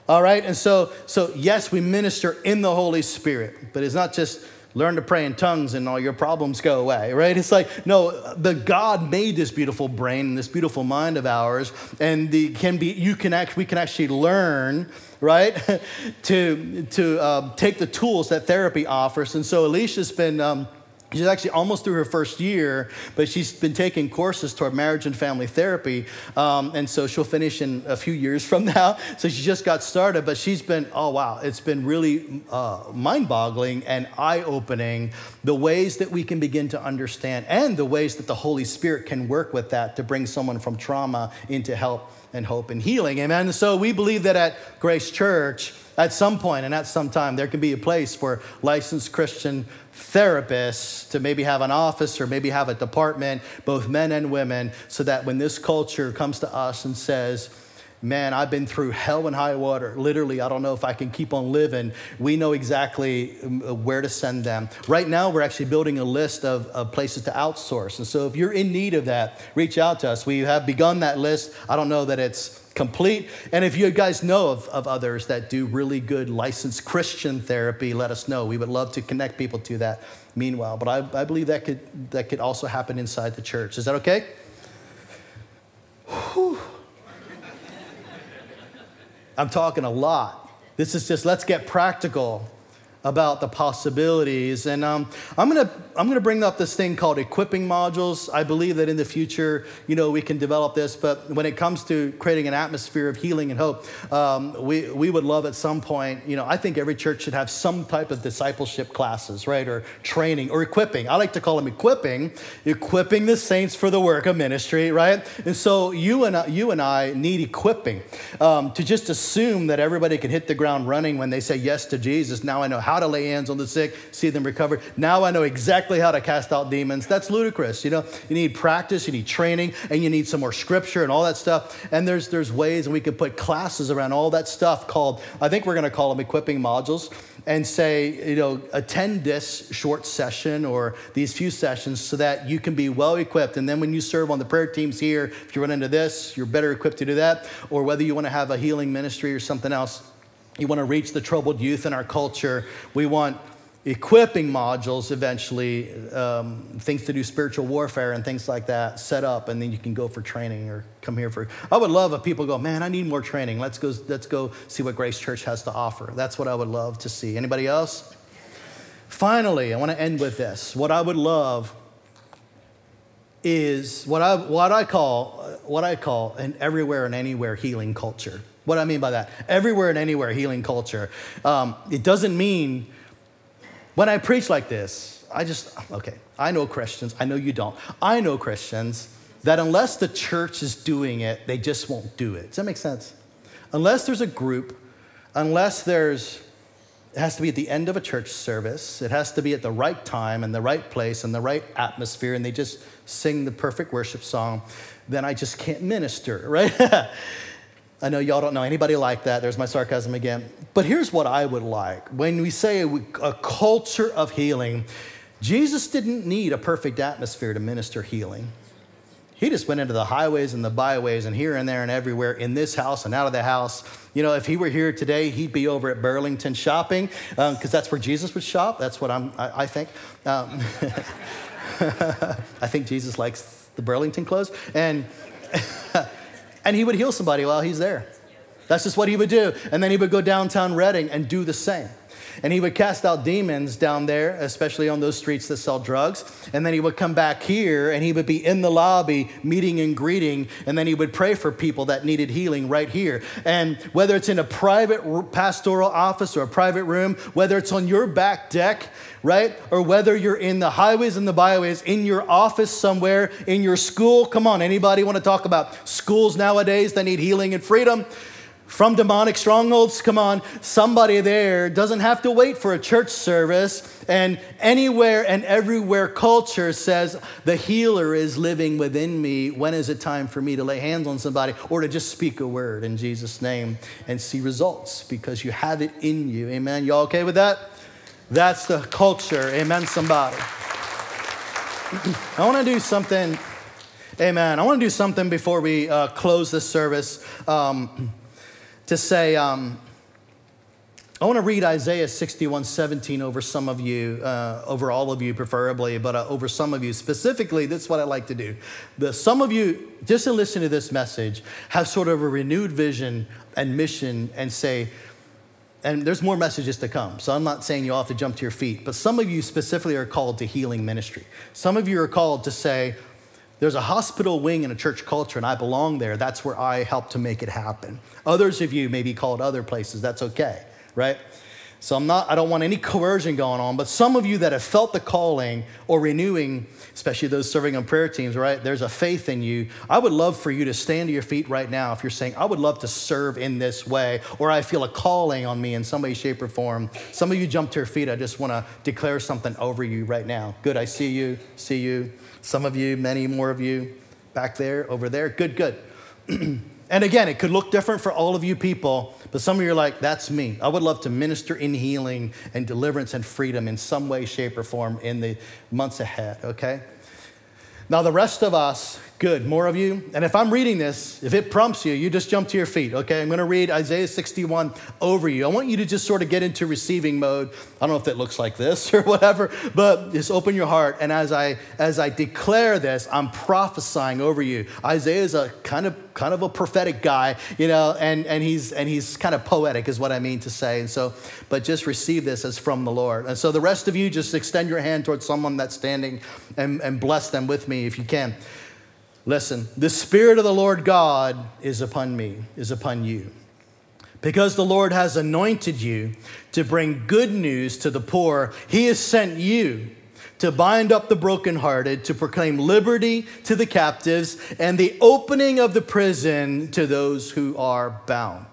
All right, and so, so yes, we minister in the Holy Spirit, but it's not just learn to pray in tongues and all your problems go away, right? It's like, no, the God made this beautiful brain and this beautiful mind of ours, and the can be you can act we can actually learn right? [laughs] to to um, take the tools that therapy offers. And so Alicia's been. Um, She's actually almost through her first year, but she's been taking courses toward marriage and family therapy. Um, and so she'll finish in a few years from [laughs] now. So she just got started, but she's been, oh wow, it's been really uh, mind boggling and eye opening the ways that we can begin to understand and the ways that the Holy Spirit can work with that to bring someone from trauma into help and hope and healing. Amen. And so we believe that at Grace Church, at some point and at some time, there can be a place for licensed Christian therapists to maybe have an office or maybe have a department, both men and women, so that when this culture comes to us and says, man, I've been through hell and high water. Literally, I don't know if I can keep on living. We know exactly um, where to send them. Right now, we're actually building a list of, of, places to outsource. And so, if you're in need of that, reach out to us. We have begun that list. I don't know that it's complete. And if you guys know of, of others that do really good licensed Christian therapy, let us know. We would love to connect people to that meanwhile. But I, I believe that could, that could also happen inside the church. Is that okay? Whew. I'm talking a lot. This is just, let's get practical about the possibilities. And um, I'm gonna I'm gonna bring up this thing called equipping modules. I believe that in the future, you know, we can develop this. But when it comes to creating an atmosphere of healing and hope, um, we we would love at some point. You know, I think every church should have some type of discipleship classes, right, or training or equipping. I like to call them equipping, equipping the saints for the work of ministry, right? And so you and I, you and I need equipping um, to just assume that everybody can hit the ground running when they say yes to Jesus. Now I know how how to lay hands on the sick, see them recover. Now I know exactly how to cast out demons. That's ludicrous. You know, you need practice, you need training, and you need some more scripture and all that stuff. And there's there's ways, and we can put classes around all that stuff called, I think we're going to call them equipping modules and say, you know, attend this short session or these few sessions so that you can be well equipped. And then when you serve on the prayer teams here, if you run into this, you're better equipped to do that. Or whether you want to have a healing ministry or something else, you want to reach the troubled youth in our culture. We want equipping modules eventually, um, things to do spiritual warfare and things like that, set up, and then you can go for training or come here for. I would love if people go, man, I need more training. Let's go. Let's go see what Grace Church has to offer. That's what I would love to see. Anybody else? Finally, I want to end with this. What I would love is what I what I call what I call an everywhere and anywhere healing culture. What do I mean by that, everywhere and anywhere healing culture. Um, it doesn't mean when I preach like this, I just, okay, I know Christians, I know you don't. I know Christians that unless the church is doing it, they just won't do it. Does that make sense? Unless there's a group, unless there's, it has to be at the end of a church service, it has to be at the right time and the right place and the right atmosphere, and they just sing the perfect worship song, then I just can't minister, [laughs] right? I know y'all don't know anybody like that. There's my sarcasm again. But here's what I would like. When we say a, culture of healing, Jesus didn't need a perfect atmosphere to minister healing. He just went into the highways and the byways and here and there and everywhere in this house and out of the house. You know, if he were here today, he'd be over at Burlington shopping because um, that's where Jesus would shop. That's what I'm, I, I think. Um, [laughs] I think Jesus likes the Burlington clothes. And [laughs] and he would heal somebody while he's there. That's just what he would do. And then he would go downtown Reading and do the same. And he would cast out demons down there, especially on those streets that sell drugs. And then he would come back here and he would be in the lobby meeting and greeting. And then he would pray for people that needed healing right here. And whether it's in a private pastoral office or a private room, whether it's on your back deck, right? Or whether you're in the highways and the byways, in your office somewhere, in your school. Come on, anybody want to talk about schools nowadays that need healing and freedom? From demonic strongholds. Come on, somebody there doesn't have to wait for a church service. And anywhere and everywhere culture says the healer is living within me. When is it time for me to lay hands on somebody or to just speak a word in Jesus' name and see results because you have it in you? Amen. Y'all okay with that? That's the culture. Amen, somebody. [clears throat] I want to do something. Amen. I want to do something before we uh, close this service. Um, to say, um, I want to read Isaiah 61 17 over some of you, uh, over all of you preferably, but uh, over some of you specifically. That's what I like to do. The, some of you, just to listen to this message, have sort of a renewed vision and mission and say, and there's more messages to come. So I'm not saying you all have to jump to your feet, but some of you specifically are called to healing ministry. Some of you are called to say, there's a hospital wing in a church culture, and I belong there. That's where I help to make it happen. Others of you may be called other places. That's okay, right? So I'm not, I don't want any coercion going on, but some of you that have felt the calling or renewing, especially those serving on prayer teams, right? There's a faith in you. I would love for you to stand to your feet right now if you're saying, I would love to serve in this way, or I feel a calling on me in some way, shape, or form. Some of you jump to your feet. I just want to declare something over you right now. Good, I see you, see you. Some of you, many more of you back there, over there. Good, good. [clears throat] and again, it could look different for all of you people, but some of you are like, that's me. I would love to minister in healing and deliverance and freedom in some way, shape, or form in the months ahead, okay? Now, the rest of us, good, more of you. And if I'm reading this, if it prompts you, you just jump to your feet, okay? I'm gonna read Isaiah 61 over you. I want you to just sort of get into receiving mode. I don't know if that looks like this [laughs] or whatever, but just open your heart. And as I as I declare this, I'm prophesying over you. Isaiah is a kind of kind of a prophetic guy, you know, and, and he's and he's kind of poetic, is what I mean to say. And so, but just receive this as from the Lord. And so the rest of you just extend your hand towards someone that's standing and, and bless them with me if you can. Listen, the Spirit of the Lord God is upon me, is upon you. Because the Lord has anointed you to bring good news to the poor, He has sent you to bind up the brokenhearted, to proclaim liberty to the captives, and the opening of the prison to those who are bound,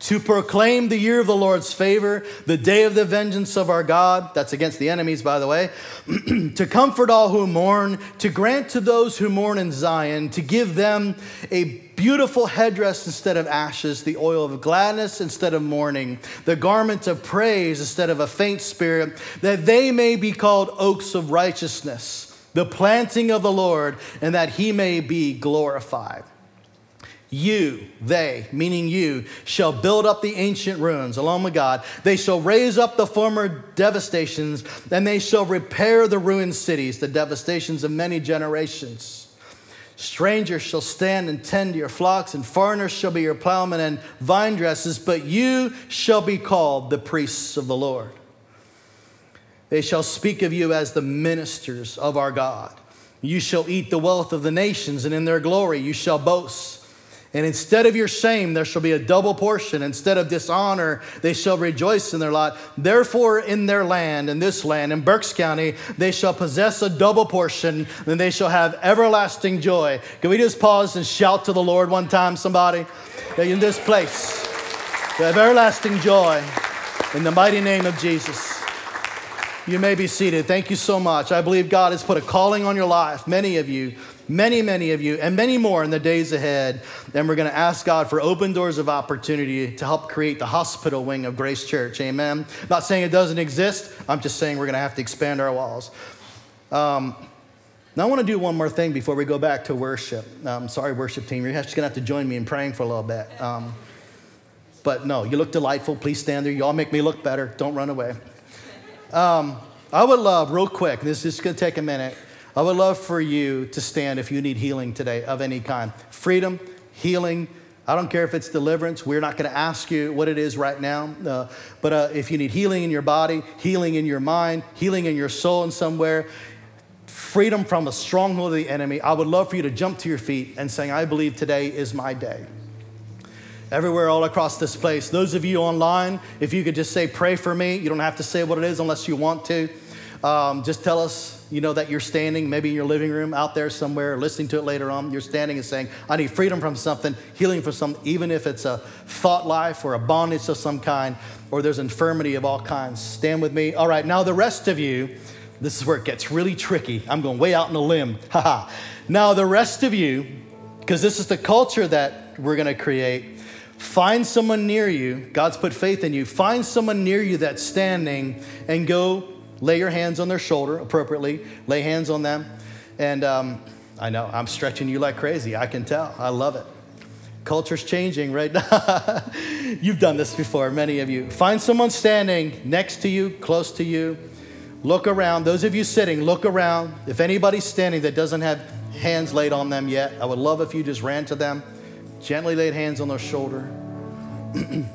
to proclaim the year of the Lord's favor, the day of the vengeance of our God, that's against the enemies, by the way, [clears throat] to comfort all who mourn, to grant to those who mourn in Zion, to give them a beautiful headdress instead of ashes, the oil of gladness instead of mourning, the garment of praise instead of a faint spirit, that they may be called oaks of righteousness, the planting of the Lord, and that he may be glorified. You, they, meaning you, shall build up the ancient ruins along with God. They shall raise up the former devastations, and they shall repair the ruined cities, the devastations of many generations. Strangers shall stand and tend your flocks, and foreigners shall be your plowmen and vine dressers, but you shall be called the priests of the Lord. They shall speak of you as the ministers of our God. You shall eat the wealth of the nations, and in their glory you shall boast. And instead of your shame, there shall be a double portion. Instead of dishonor, they shall rejoice in their lot. Therefore, in their land, in this land, in Berks County, they shall possess a double portion, and they shall have everlasting joy. Can we just pause and shout to the Lord one time, somebody? In this place, they have everlasting joy in the mighty name of Jesus. You may be seated. Thank you so much. I believe God has put a calling on your life, many of you many, many of you, and many more in the days ahead. And we're going to ask God for open doors of opportunity to help create the hospital wing of Grace Church. Amen. not saying it doesn't exist, I'm just saying we're going to have to expand our walls. Um, now, I want to do one more thing before we go back to worship. Um, sorry, worship team, you're just going to have to join me in praying for a little bit. Um, but no, you look delightful. Please stand there. You all make me look better. Don't run away. Um, I would love, real quick, this is going to take a minute. I would love for you to stand if you need healing today of any kind. Freedom, healing. I don't care if it's deliverance. We're not going to ask you what it is right now. Uh, but uh, if you need healing in your body, healing in your mind, healing in your soul in somewhere, freedom from a stronghold of the enemy, I would love for you to jump to your feet and saying, I believe today is my day. Everywhere, all across this place. Those of you online, if you could just say, pray for me. You don't have to say what it is unless you want to. Um, just tell us, you know, that you're standing, maybe in your living room out there somewhere, listening to it later on. You're standing and saying, I need freedom from something, healing from something, even if it's a thought life or a bondage of some kind, or there's infirmity of all kinds. Stand with me. All right, now the rest of you, this is where it gets really tricky. I'm going way out on a limb. [laughs] Haha. now, the rest of you, because this is the culture that we're going to create, find someone near you. God's put faith in you. Find someone near you that's standing and go Lay your hands on their shoulder appropriately. Lay hands on them. And um, I know I'm stretching you like crazy. I can tell. I love it. Culture's changing right now. [laughs] You've done this before, many of you. Find someone standing next to you, close to you. Look around. Those of you sitting, look around. If anybody's standing that doesn't have hands laid on them yet, I would love if you just ran to them, gently laid hands on their shoulder. [clears throat]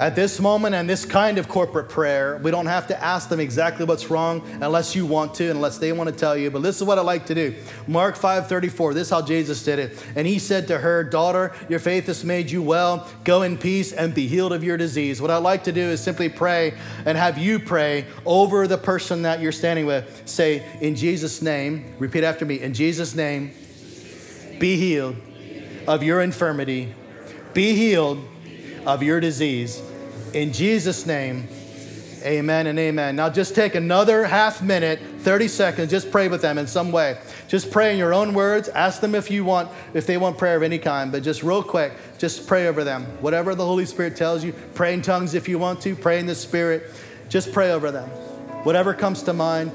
At this moment and this kind of corporate prayer, we don't have to ask them exactly what's wrong unless you want to, unless they want to tell you. But this is what I like to do. Mark 5:34. This is how Jesus did it. And he said to her, "Daughter, your faith has made you well. Go in peace and be healed of your disease." What I like to do is simply pray and have you pray over the person that you're standing with. Say, "In Jesus' name," repeat after me. "In Jesus' name, be healed of your infirmity. Be healed of your disease." In Jesus' name, amen and amen. Now just take another half minute, 30 seconds, just pray with them in some way. Just pray in your own words. Ask them if you want, if they want prayer of any kind, but just real quick, just pray over them. Whatever the Holy Spirit tells you, pray in tongues if you want to, pray in the Spirit. Just pray over them. Whatever comes to mind,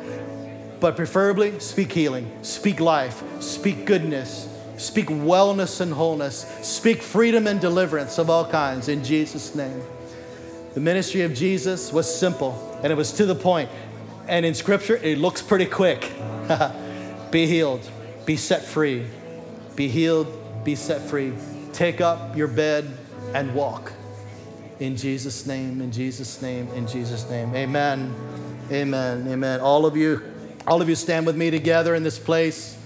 but preferably speak healing, speak life, speak goodness, speak wellness and wholeness, speak freedom and deliverance of all kinds in Jesus' name. The ministry of Jesus was simple and it was to the point. And in scripture, it looks pretty quick. [laughs] be healed, be set free. Be healed, be set free. Take up your bed and walk. In Jesus' name, in Jesus' name, in Jesus' name. Amen. Amen. Amen. All of you, all of you stand with me together in this place.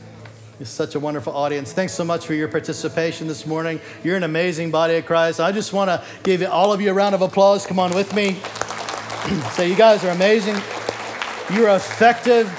It's such a wonderful audience. Thanks so much for your participation this morning. You're an amazing body of Christ. I just want to give all of you a round of applause. Come on with me. [clears throat] so, you guys are amazing. You're effective.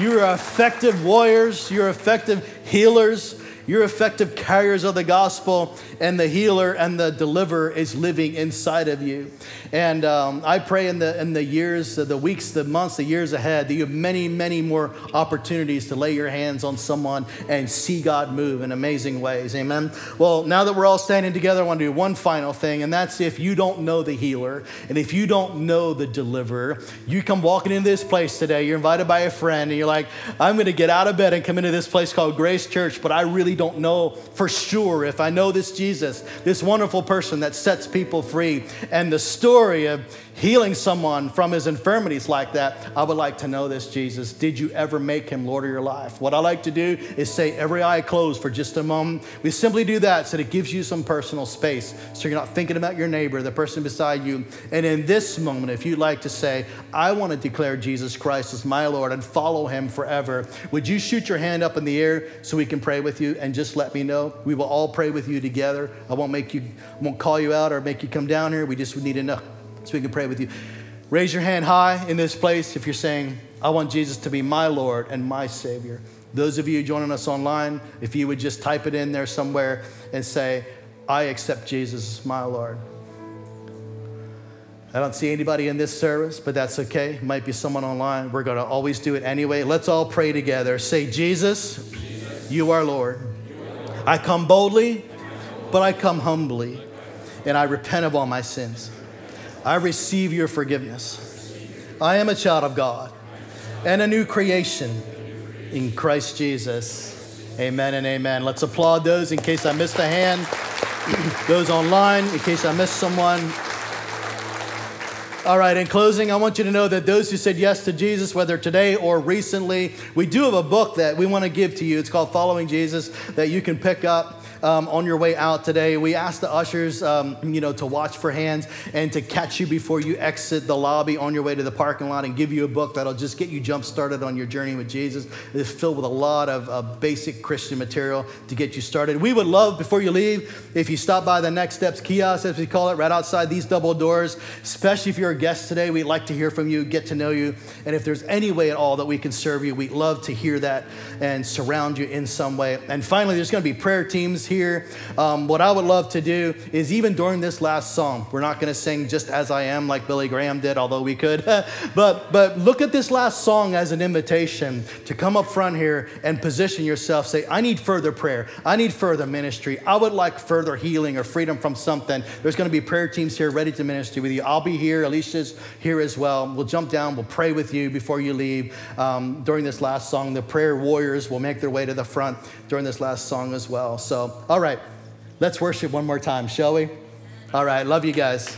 You're effective warriors. You're effective healers. You're effective carriers of the gospel, and the healer and the deliverer is living inside of you. And um, I pray in the, in the years, the weeks, the months, the years ahead that you have many, many more opportunities to lay your hands on someone and see God move in amazing ways. Amen. Well, now that we're all standing together, I want to do one final thing, and that's if you don't know the healer and if you don't know the deliverer, you come walking into this place today, you're invited by a friend, and you're like, I'm going to get out of bed and come into this place called Grace Church, but I really don't know for sure if I know this Jesus, this wonderful person that sets people free, and the story of healing someone from his infirmities like that, I would like to know this, Jesus. Did you ever make him Lord of your life? What I like to do is say every eye closed for just a moment. We simply do that so that it gives you some personal space so you're not thinking about your neighbor, the person beside you. And in this moment, if you'd like to say, I want to declare Jesus Christ as my Lord and follow him forever, would you shoot your hand up in the air so we can pray with you and just let me know? We will all pray with you together. I won't make you, I won't call you out or make you come down here. We just need know so we can pray with you. Raise your hand high in this place if you're saying, I want Jesus to be my Lord and my Savior. Those of you joining us online, if you would just type it in there somewhere and say, I accept Jesus as my Lord. I don't see anybody in this service, but that's okay. Might be someone online. We're going to always do it anyway. Let's all pray together. Say, Jesus, Jesus you are Lord. I come boldly, but I come humbly, and I repent of all my sins. I receive your forgiveness. I am a child of God and a new creation in Christ Jesus. Amen and amen. Let's applaud those in case I missed a hand, [clears throat] those online, in case I missed someone. All right, in closing, I want you to know that those who said yes to Jesus, whether today or recently, we do have a book that we want to give to you. It's called Following Jesus that you can pick up um, on your way out today. We ask the ushers, um, you know, to watch for hands and to catch you before you exit the lobby on your way to the parking lot and give you a book that'll just get you jump started on your journey with Jesus. It's filled with a lot of uh, basic Christian material to get you started. We would love, before you leave, if you stop by the Next Steps kiosk, as we call it, right outside these double doors, especially if you're a guest today, we'd like to hear from you, get to know you. And if there's any way at all that we can serve you, we'd love to hear that and surround you in some way. And finally, there's going to be prayer teams here. Um, what I would love to do is even during this last song, we're not going to sing just as I am like Billy Graham did, although we could. [laughs] but but look at this last song as an invitation to come up front here and position yourself. Say, I need further prayer. I need further ministry. I would like further healing or freedom from something. There's going to be prayer teams here ready to minister with you. I'll be here. Alicia's here as well. We'll jump down. We'll pray with you before you leave um, during this last song. The prayer warriors will make their way to the front during this last song as well. So all right, let's worship one more time, shall we? All right, love you guys.